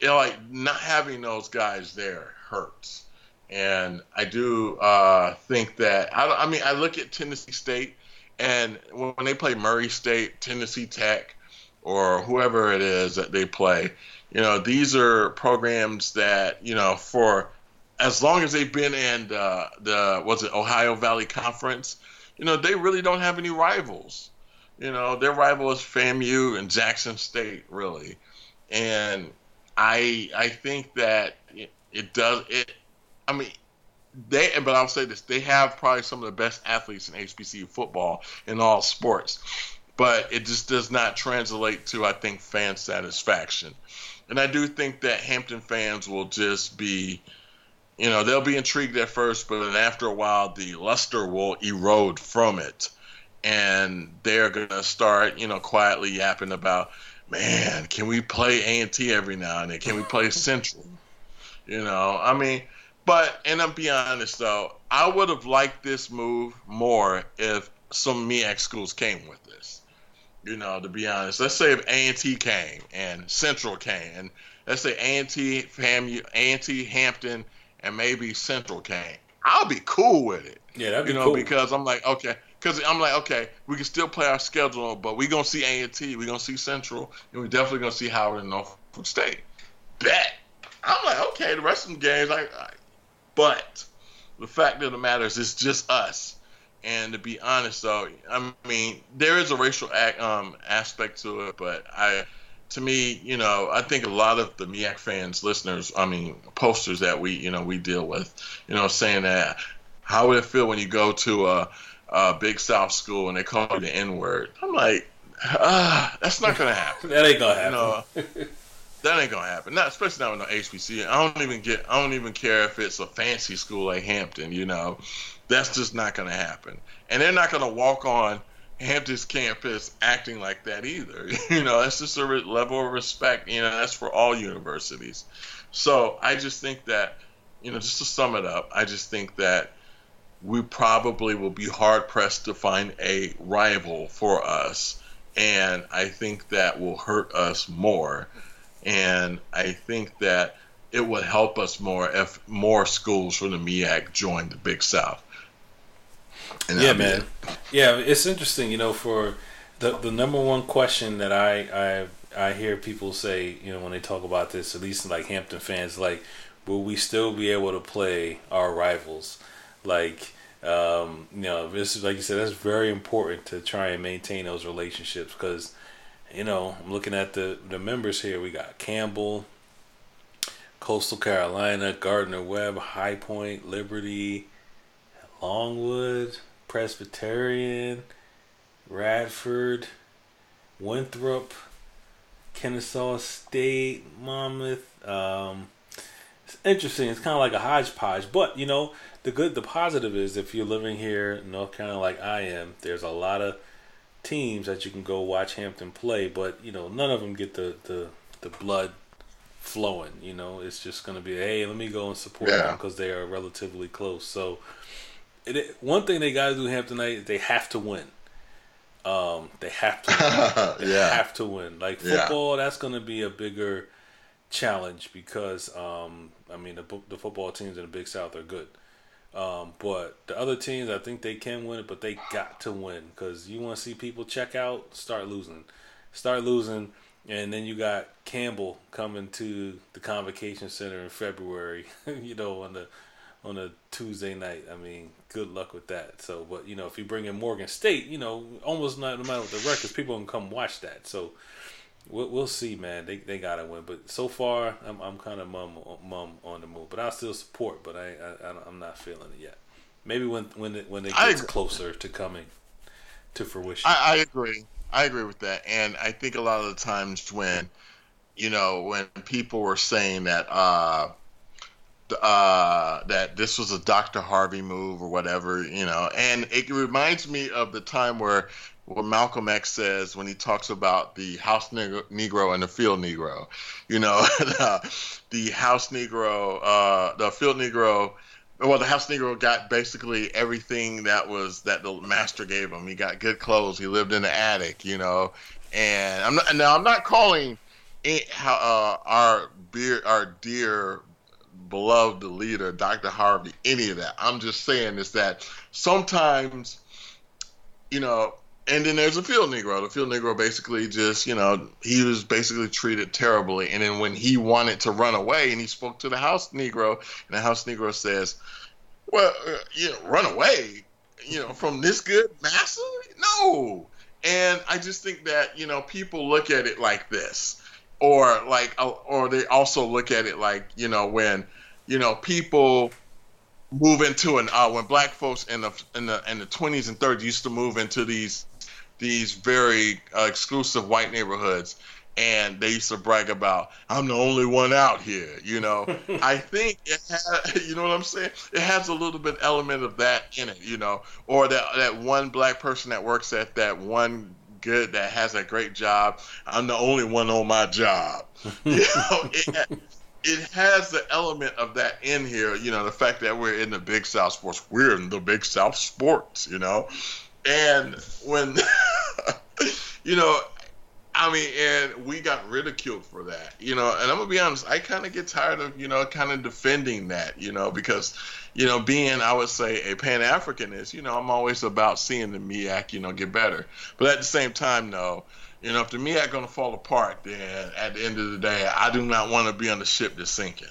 you know, like not having those guys there hurts. And I do uh, think that I, I mean I look at Tennessee State and when they play Murray State, Tennessee Tech, or whoever it is that they play, you know, these are programs that, you know, for as long as they've been in uh, the, was it Ohio Valley Conference, you know, they really don't have any rivals. You know, their rival is FAMU and Jackson State, really. And I I think that it does it. I mean, they but I'll say this, they have probably some of the best athletes in HBCU football in all sports. But it just does not translate to I think fan satisfaction. And I do think that Hampton fans will just be you know, they'll be intrigued at first, but then after a while the luster will erode from it. And they're gonna start, you know, quietly yapping about, man, can we play A and T every now and then? Can we play Central? You know, I mean, but and I'm be honest though, I would have liked this move more if some MEAC schools came with this. You know, to be honest, let's say if A and T came and Central came, and let's say A and T, FAMU, A and T, Hampton, and maybe Central came. I'll be cool with it. Yeah, that'd be you know, cool. because I'm like, okay, because I'm like, okay, we can still play our schedule, but we're gonna see A and T, we're gonna see Central, and we're definitely gonna see Howard and Norfolk State. Bet. I'm like, okay, the rest of the games, like I but the fact of the matter is, it's just us. And to be honest, though, I mean, there is a racial um, aspect to it, but I, to me, you know, I think a lot of the MEAC fans, listeners, I mean, posters that we, you know, we deal with, you know, saying that how would it feel when you go to a, uh, Big South school and they call you the N word. I'm like, ah, that's not gonna happen. that ain't gonna happen. You know, that ain't gonna happen. Not especially not with no HBC. I don't even get. I don't even care if it's a fancy school like Hampton. You know, that's just not gonna happen. And they're not gonna walk on Hampton's campus acting like that either. You know, that's just a level of respect. You know, that's for all universities. So I just think that, you know, just to sum it up, I just think that we probably will be hard pressed to find a rival for us. And I think that will hurt us more. And I think that it would help us more if more schools from the MEAC joined the Big South. And yeah, man. It. Yeah, it's interesting, you know, for the the number one question that I I I hear people say, you know, when they talk about this, at least like Hampton fans, like, will we still be able to play our rivals? Like, um, you know, this is like you said, that's very important to try and maintain those relationships because, you know, I'm looking at the the members here. We got Campbell, Coastal Carolina, Gardner Webb, High Point, Liberty, Longwood, Presbyterian, Radford, Winthrop, Kennesaw State, Monmouth. Um, it's interesting. It's kind of like a hodgepodge, but you know the good, the positive is if you're living here in North Carolina like I am, there's a lot of teams that you can go watch Hampton play, but you know none of them get the the, the blood flowing. You know, it's just going to be hey, let me go and support yeah. them because they are relatively close. So it, one thing they got to do Hamptonite is they have to win. Um, they have to. Win. They yeah. have to win. Like football, yeah. that's going to be a bigger challenge because um, I mean the the football teams in the Big South are good. Um, but the other teams, I think they can win it, but they got to win because you want to see people check out, start losing, start losing, and then you got Campbell coming to the Convocation Center in February. you know, on the on a Tuesday night. I mean, good luck with that. So, but you know, if you bring in Morgan State, you know, almost not no matter what the records, people can come watch that. So, we'll, we'll see, man. They they gotta win, but so far, I'm I'm kind of mum mum on the move. But I still support, but I, I I'm not feeling it yet. Maybe when when it when it gets closer to coming to fruition. I, I agree. I agree with that, and I think a lot of the times when you know when people were saying that. uh uh, that this was a Dr. Harvey move or whatever, you know. And it reminds me of the time where what Malcolm X says when he talks about the house Negro and the field Negro. You know, the, the house Negro, uh, the field Negro. Well, the house Negro got basically everything that was that the master gave him. He got good clothes. He lived in the attic. You know, and I'm not now. I'm not calling it, uh, our beer, our dear beloved leader, Dr. Harvey, any of that. I'm just saying is that sometimes, you know, and then there's a field Negro. The field Negro basically just, you know, he was basically treated terribly. And then when he wanted to run away and he spoke to the house Negro, and the house Negro says, well, uh, you know, run away, you know, from this good master? No. And I just think that, you know, people look at it like this. Or like, uh, or they also look at it like, you know, when you know, people move into an uh, when black folks in the in the in the 20s and 30s used to move into these these very uh, exclusive white neighborhoods and they used to brag about I'm the only one out here you know I think it has, you know what I'm saying it has a little bit element of that in it you know or that that one black person that works at that one good that has a great job I'm the only one on my job you know it, it has the element of that in here, you know, the fact that we're in the Big South sports. We're in the Big South sports, you know. And when you know, I mean, and we got ridiculed for that, you know, and I'm gonna be honest, I kind of get tired of, you know, kind of defending that, you know, because, you know, being, I would say, a Pan Africanist, you know, I'm always about seeing the MEAC, you know, get better. But at the same time, no, you know, if the going to fall apart, then at the end of the day, I do not want to be on the ship that's sinking.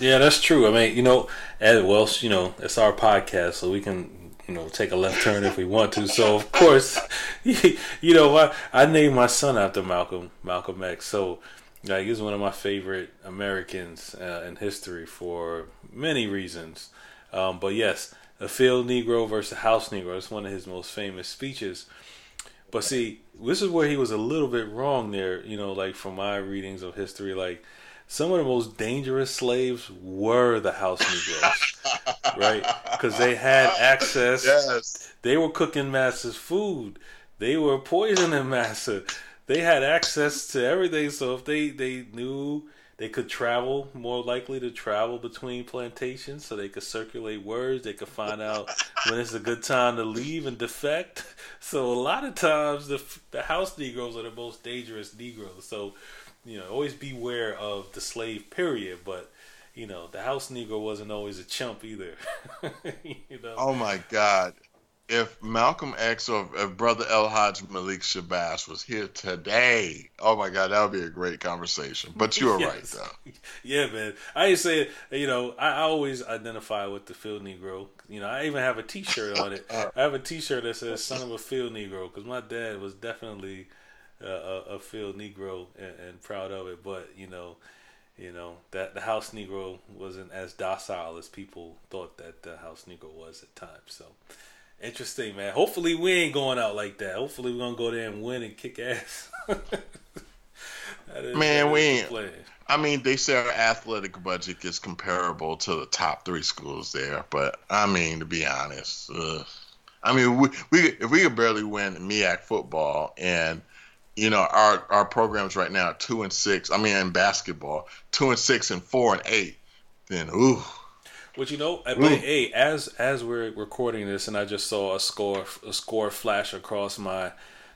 Yeah, that's true. I mean, you know, as well, you know, it's our podcast, so we can, you know, take a left turn if we want to. So, of course, you know, I, I named my son after Malcolm, Malcolm X. So, like, he's one of my favorite Americans uh, in history for many reasons. Um, but yes, a field Negro versus house Negro. It's one of his most famous speeches. But see, this is where he was a little bit wrong there. You know, like from my readings of history, like some of the most dangerous slaves were the house Negroes, right? Because they had access. Yes. They were cooking masses food. They were poisoning massa. They had access to everything. So if they they knew they could travel, more likely to travel between plantations, so they could circulate words. They could find out when it's a good time to leave and defect. So a lot of times the the house Negroes are the most dangerous Negroes. So you know, always beware of the slave period, but you know, the house Negro wasn't always a chump either. you know. Oh my God. If Malcolm X or if Brother El Hajj Malik Shabazz was here today, oh my God, that would be a great conversation. But you are yes. right, though. Yeah, man. I say, you know, I always identify with the field Negro. You know, I even have a T-shirt on it. I have a T-shirt that says "Son of a Field Negro" because my dad was definitely uh, a, field Negro and, and, proud of it. But you know, you know that the house Negro wasn't as docile as people thought that the house Negro was at times. So interesting, man. Hopefully we ain't going out like that. Hopefully we're gonna go there and win and kick ass. is, man, we ain't. I mean, they say our athletic budget is comparable to the top three schools there, but I mean, to be honest, uh, I mean, we, we if we could barely win MEAC football and you know, our our programs right now two and six. I mean, in basketball, two and six and four and eight. Then ooh. But you know, hey, as as we're recording this, and I just saw a score a score flash across my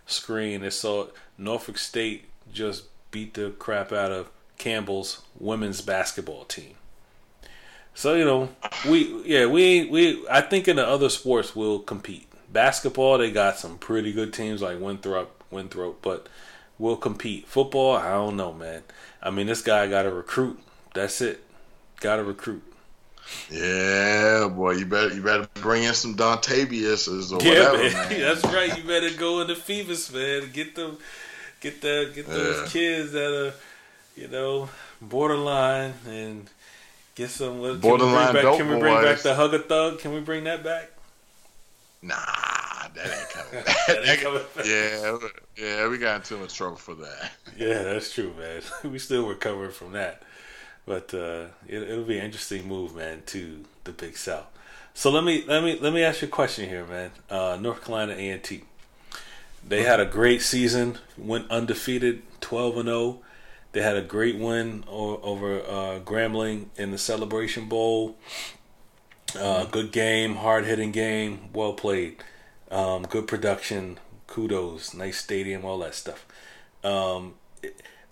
screen. It saw Norfolk State just beat the crap out of Campbell's women's basketball team. So you know, we yeah we we I think in the other sports we'll compete. Basketball, they got some pretty good teams like Winthrop Winthrop, but we'll compete. Football, I don't know, man. I mean, this guy got to recruit. That's it. Got to recruit. Yeah, boy, you better you better bring in some Dontavius or yeah, whatever. Man. man. That's right. You better go into Phoebus, man. Get them, get the get those yeah. kids that are, you know, borderline and get some. Borderline can we bring back, Can we bring back the Hugger Thug? Can we bring that back? Nah, that ain't coming. that ain't coming yeah, yeah, we got too much trouble for that. yeah, that's true, man. we still recovering from that, but uh, it, will be an interesting move, man, to the Big South. So let me let me let me ask you a question here, man. Uh, North Carolina A and T. They had a great season, went undefeated, twelve and zero. Oh. They had a great win over uh, Grambling in the Celebration Bowl. Uh, good game, hard hitting game, well played. Um, good production, kudos, nice stadium, all that stuff. Um,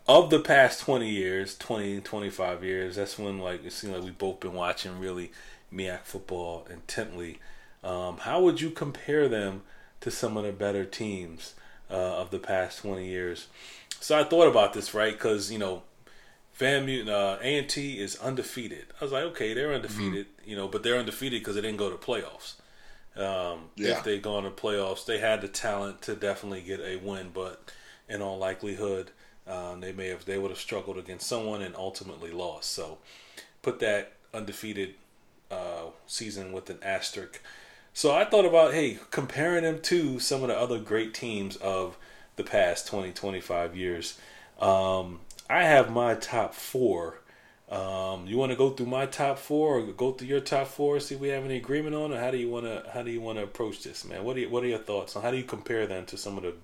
of the past 20 years, 20, 25 years, that's when like it seems like we've both been watching really MEAC football intently. Um, how would you compare them to some of the better teams uh, of the past 20 years? So I thought about this, right? Because, you know, FAMU, uh, A&T is undefeated. I was like, okay, they're undefeated, mm-hmm. you know, but they're undefeated because they didn't go to playoffs. Um, yeah. If they go into playoffs, they had the talent to definitely get a win, but in all likelihood, um, they may have they would have struggled against someone and ultimately lost. So, put that undefeated uh, season with an asterisk. So I thought about hey, comparing them to some of the other great teams of the past 20, 25 years. Um, I have my top four. Um, you want to go through my top four, or go through your top four, see if we have any agreement on, or how do you want to how do you want to approach this, man? What are you, what are your thoughts on how do you compare them to some of the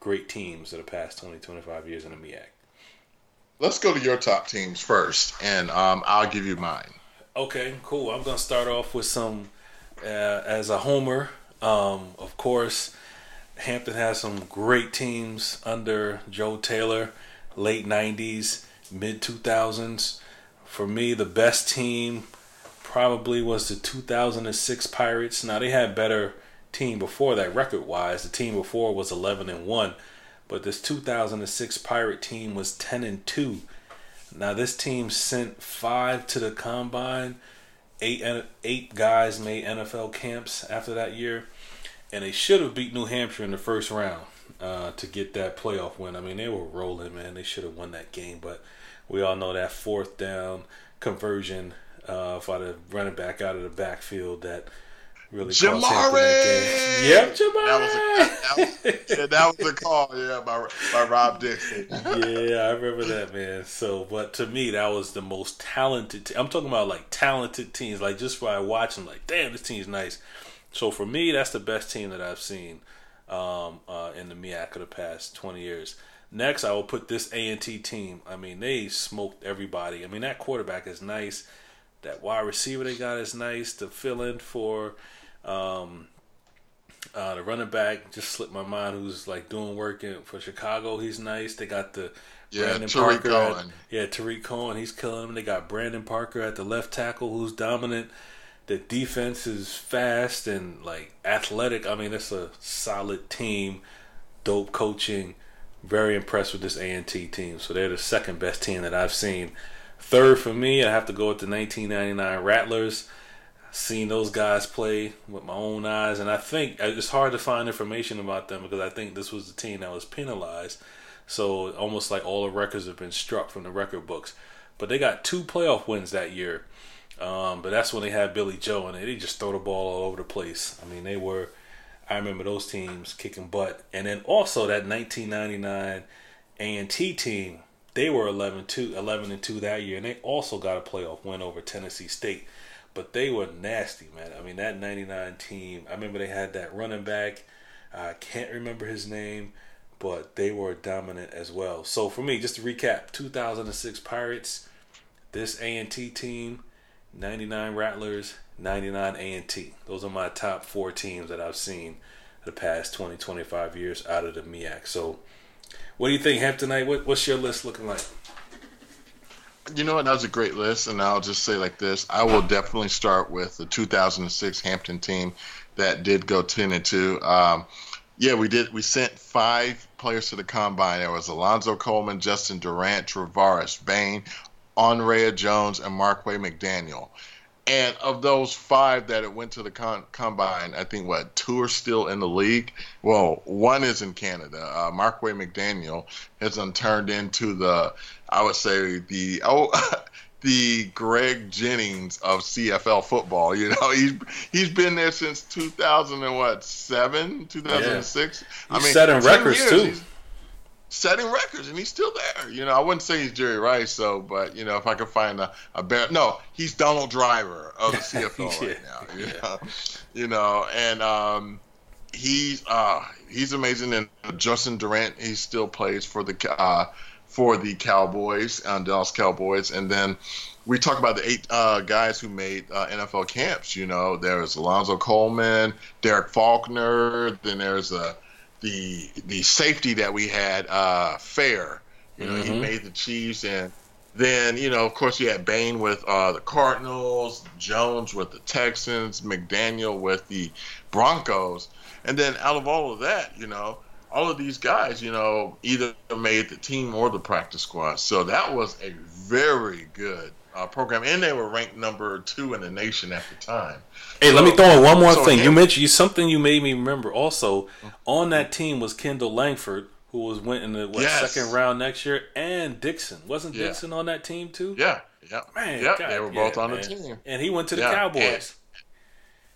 great teams of the past 20, 25 years in the MEAC? Let's go to your top teams first, and um, I'll give you mine. Okay, cool. I'm gonna start off with some uh, as a homer. Um, of course, Hampton has some great teams under Joe Taylor late 90s, mid 2000s. For me, the best team probably was the 2006 Pirates. Now, they had better team before that record wise. The team before was 11 and 1, but this 2006 Pirate team was 10 and 2. Now, this team sent five to the combine. Eight, eight guys made NFL camps after that year, and they should have beat New Hampshire in the first round uh, to get that playoff win. I mean, they were rolling, man. They should have won that game, but we all know that fourth down conversion uh, for the running back out of the backfield that really Jamari. Yep, Jamari. That was a that was, yeah, that was a call. Yeah, by by Rob Dixon. yeah, I remember that man. So, but to me, that was the most talented. I'm talking about like talented teams. Like just by watching, like damn, this team's nice. So for me, that's the best team that I've seen um, uh, in the MEAC of the past 20 years. Next, I will put this A&T team. I mean, they smoked everybody. I mean, that quarterback is nice. That wide receiver they got is nice to fill in for. Um, uh, the running back just slipped my mind. Who's like doing work in, for Chicago? He's nice. They got the yeah, Brandon Tarik Parker. Cohen. At, yeah, Tarik Cohen. He's killing them. They got Brandon Parker at the left tackle, who's dominant. The defense is fast and like athletic. I mean, it's a solid team. Dope coaching. Very impressed with this A&T team. So they're the second best team that I've seen. Third for me, I have to go with the 1999 Rattlers. Seen those guys play with my own eyes, and I think uh, it's hard to find information about them because I think this was the team that was penalized. So almost like all the records have been struck from the record books. But they got two playoff wins that year. Um, but that's when they had Billy Joe, and they just throw the ball all over the place. I mean, they were I remember those teams kicking butt. And then also that 1999 A&T team, they were 11 2, 11 and 2 that year, and they also got a playoff win over Tennessee State. But they were nasty, man. I mean, that 99 team, I remember they had that running back. I can't remember his name, but they were dominant as well. So for me, just to recap, 2006 Pirates, this A&T team, 99 Rattlers, 99 A&T. Those are my top four teams that I've seen the past 20, 25 years out of the MEAC. So, what do you think, Hamptonite? What, what's your list looking like? You know what? That was a great list, and I'll just say like this: I will definitely start with the 2006 Hampton team that did go 10 and 2. Um, yeah, we did. We sent five players to the combine. There was Alonzo Coleman, Justin Durant, Travaris Bain, Onrea Jones, and Marquay McDaniel. And of those five that it went to the con- combine, I think what two are still in the league. Well, one is in Canada. Uh, Marquay McDaniel has turned into the, I would say the oh, the Greg Jennings of CFL football. You know, he's he's been there since 2000 and what seven, 2006. Yeah. I mean, setting records too setting records, and he's still there. You know, I wouldn't say he's Jerry Rice, so, but you know, if I could find a, a bear, no, he's Donald Driver of the CFL yeah. right now. You know, you know, and um, he's uh, he's amazing. And Justin Durant, he still plays for the uh, for the Cowboys, uh, Dallas Cowboys, and then. We talk about the eight uh, guys who made uh, NFL camps. You know, there's Alonzo Coleman, Derek Faulkner. Then there's a the the safety that we had uh, fair. You know, mm-hmm. he made the Chiefs, and then you know, of course, you had Bain with uh, the Cardinals, Jones with the Texans, McDaniel with the Broncos, and then out of all of that, you know, all of these guys, you know, either made the team or the practice squad. So that was a very good uh, program, and they were ranked number two in the nation at the time. Hey, so, let me throw in one more so thing. you mentioned something you made me remember. Also, on that team was Kendall Langford, who was went in the what, yes. second round next year, and Dixon. Wasn't yeah. Dixon on that team too? Yeah, yeah, man, yeah. God, they were both yeah, on man. the team, and he went to the. Cowboys.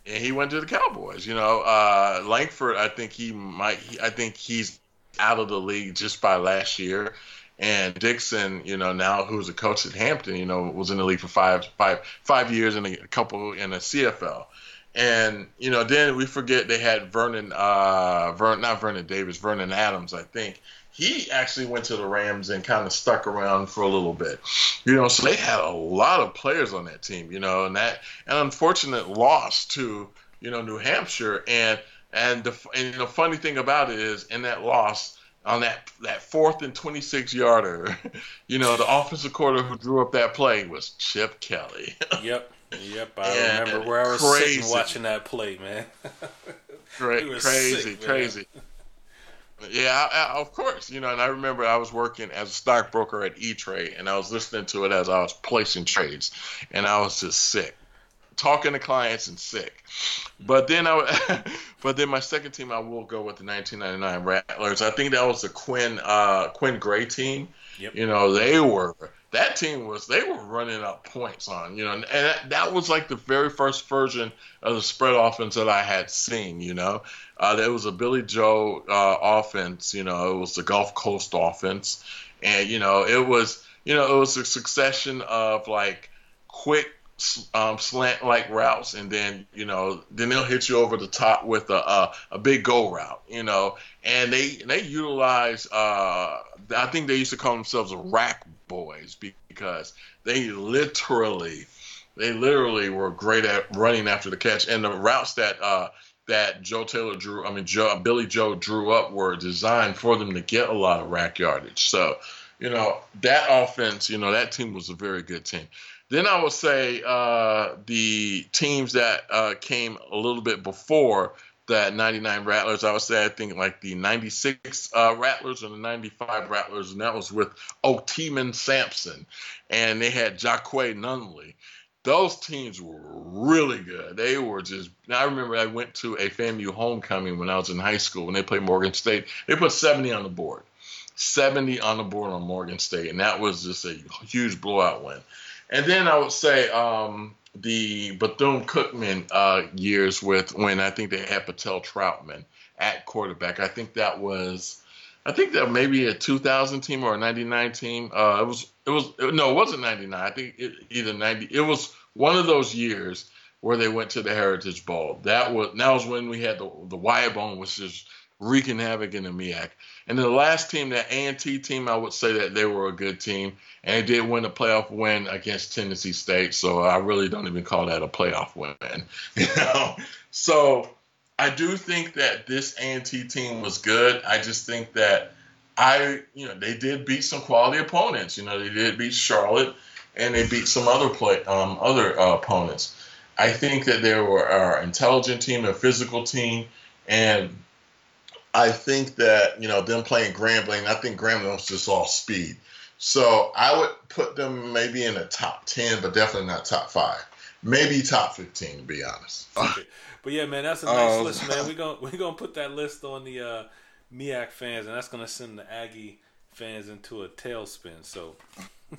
And, and, he went to the Cowboys. You know, uh, Langford. I think he might. I think he's out of the league just by last year. And Dixon, you know, now who's a coach at Hampton, you know, was in the league for five, five, five years and a couple in the CFL. And you know, then we forget they had Vernon, uh, Vern, not Vernon Davis, Vernon Adams, I think. He actually went to the Rams and kind of stuck around for a little bit, you know. So they had a lot of players on that team, you know, and that an unfortunate loss to you know New Hampshire. And and the and the funny thing about it is, in that loss, on that that fourth and 26 yarder, you know, the offensive coordinator who drew up that play was Chip Kelly. yep. Yep, I and remember where I was crazy. sitting watching that play, man. crazy, sick, crazy. Yeah, I, I, of course. You know, and I remember I was working as a stockbroker at E Trade, and I was listening to it as I was placing trades, and I was just sick talking to clients and sick. But then I, but then my second team, I will go with the 1999 Rattlers. I think that was the Quinn uh, Quinn Gray team. Yep. You know, they were that team was they were running up points on you know, and, that, that, was like the very first version of the spread offense that I had seen. You know, uh, there was a Billy Joe uh, offense. You know, it was the Gulf Coast offense, and you know, it was you know it was a succession of like quick um, slant like routes, and then you know, then they'll hit you over the top with a a, a big go route, you know, and they they utilize. Uh, I think they used to call themselves rack boys because they literally, they literally were great at running after the catch, and the routes that. Uh, that Joe Taylor drew, I mean, Joe, Billy Joe drew up were designed for them to get a lot of rack yardage. So, you know, that offense, you know, that team was a very good team. Then I would say uh, the teams that uh, came a little bit before that 99 Rattlers, I would say I think like the 96 uh, Rattlers and the 95 Rattlers, and that was with Oteman Sampson, and they had Jacque Nunley. Those teams were really good. They were just. I remember I went to a FAMU homecoming when I was in high school when they played Morgan State. They put 70 on the board, 70 on the board on Morgan State, and that was just a huge blowout win. And then I would say um, the Bethune Cookman uh, years with when I think they had Patel Troutman at quarterback. I think that was, I think that maybe a 2000 team or a 99 team. Uh, it was, it was, no, it wasn't 99. I think it, either 90. It was one of those years where they went to the Heritage Bowl. That was that was when we had the the Wyatt Bone, which is wreaking havoc in the MEAC. And the last team, that A&T team, I would say that they were a good team, and they did win a playoff win against Tennessee State. So I really don't even call that a playoff win. You know, so I do think that this A&T team was good. I just think that I, you know, they did beat some quality opponents. You know, they did beat Charlotte, and they beat some other play, um, other uh, opponents. I think that they were an intelligent team, a physical team, and I think that you know them playing Grambling. I think Grambling was just all speed. So I would put them maybe in the top ten, but definitely not top five. Maybe top fifteen, to be honest. Okay. But yeah, man, that's a nice um, list, man. We're gonna we're gonna put that list on the uh, MEAC fans, and that's gonna send the Aggie fans into a tailspin. So,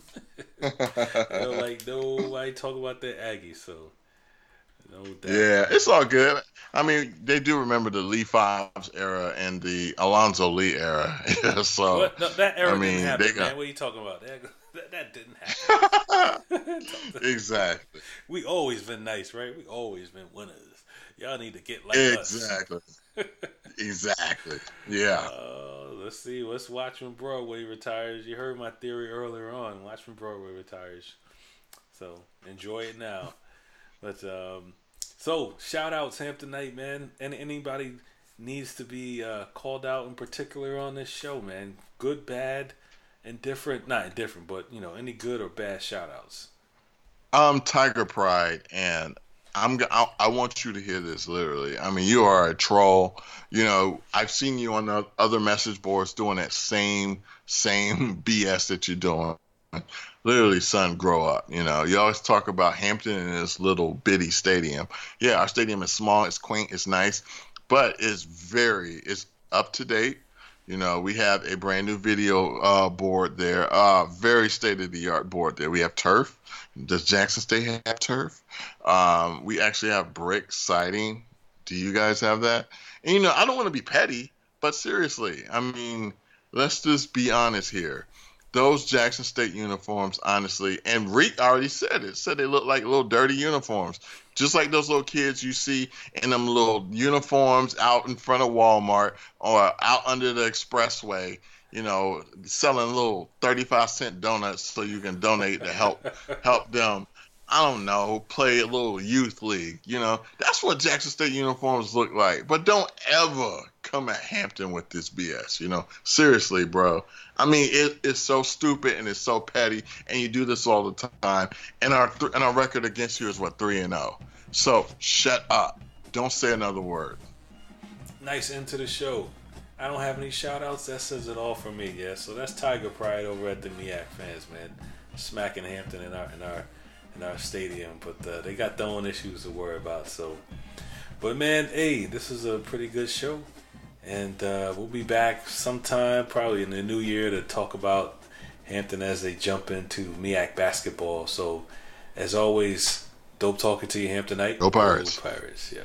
they're like, no, I talk about the Aggie. So no. Yeah, it's all good. I mean, they do remember the Lee Fobbs era and the Alonzo Lee era. so what? No, that era I mean, didn't happen, got... man. What are you talking about? That, that, that didn't happen. exactly. We always been nice, right? We always been winners. Y'all need to get like exactly. us. exactly. Exactly. Yeah. Uh, let's see. Let's watch when Broadway retires. You heard my theory earlier on. Watch when Broadway retires. So enjoy it now. But um, so shout out Hamptonite, man. And anybody needs to be uh, called out in particular on this show, man. Good, bad, and different. Not different, but you know, any good or bad shout outs. Um, Tiger Pride, and I'm I, I want you to hear this literally. I mean, you are a troll. You know, I've seen you on the other message boards doing that same same BS that you're doing literally, son, grow up. You know, you always talk about Hampton and this little bitty stadium. Yeah, our stadium is small, it's quaint, it's nice, but it's very, it's up to date. You know, we have a brand new video uh, board there, uh, very state of the art board there. We have turf. Does Jackson State have turf? Um, we actually have brick siding. Do you guys have that? And you know, I don't want to be petty, but seriously, I mean, let's just be honest here those Jackson State uniforms, honestly, and Reek already said it, said they look like little dirty uniforms, just like those little kids you see in them little uniforms out in front of Walmart or out under the expressway, you know, selling little thirty-five cent donuts so you can donate to help help them. I don't know, play a little youth league. You know, that's what Jackson State uniforms look like. But don't ever come at Hampton with this BS. You know, seriously, bro. I mean, it, it's so stupid and it's so petty, and you do this all the time. And our th- and our record against you is what three and zero. Oh. So shut up. Don't say another word. Nice into the show. I don't have any shout outs. That says it all for me. Yeah. So that's Tiger Pride over at the MEAC fans, man. Smacking Hampton in our in our in our stadium, but uh, they got their own issues to worry about. So, but man, hey, this is a pretty good show, and uh, we'll be back sometime, probably in the new year, to talk about Hampton as they jump into MEAC basketball. So, as always, dope talking to you, Hamptonite. Go Pirates. Go Pirates, yeah.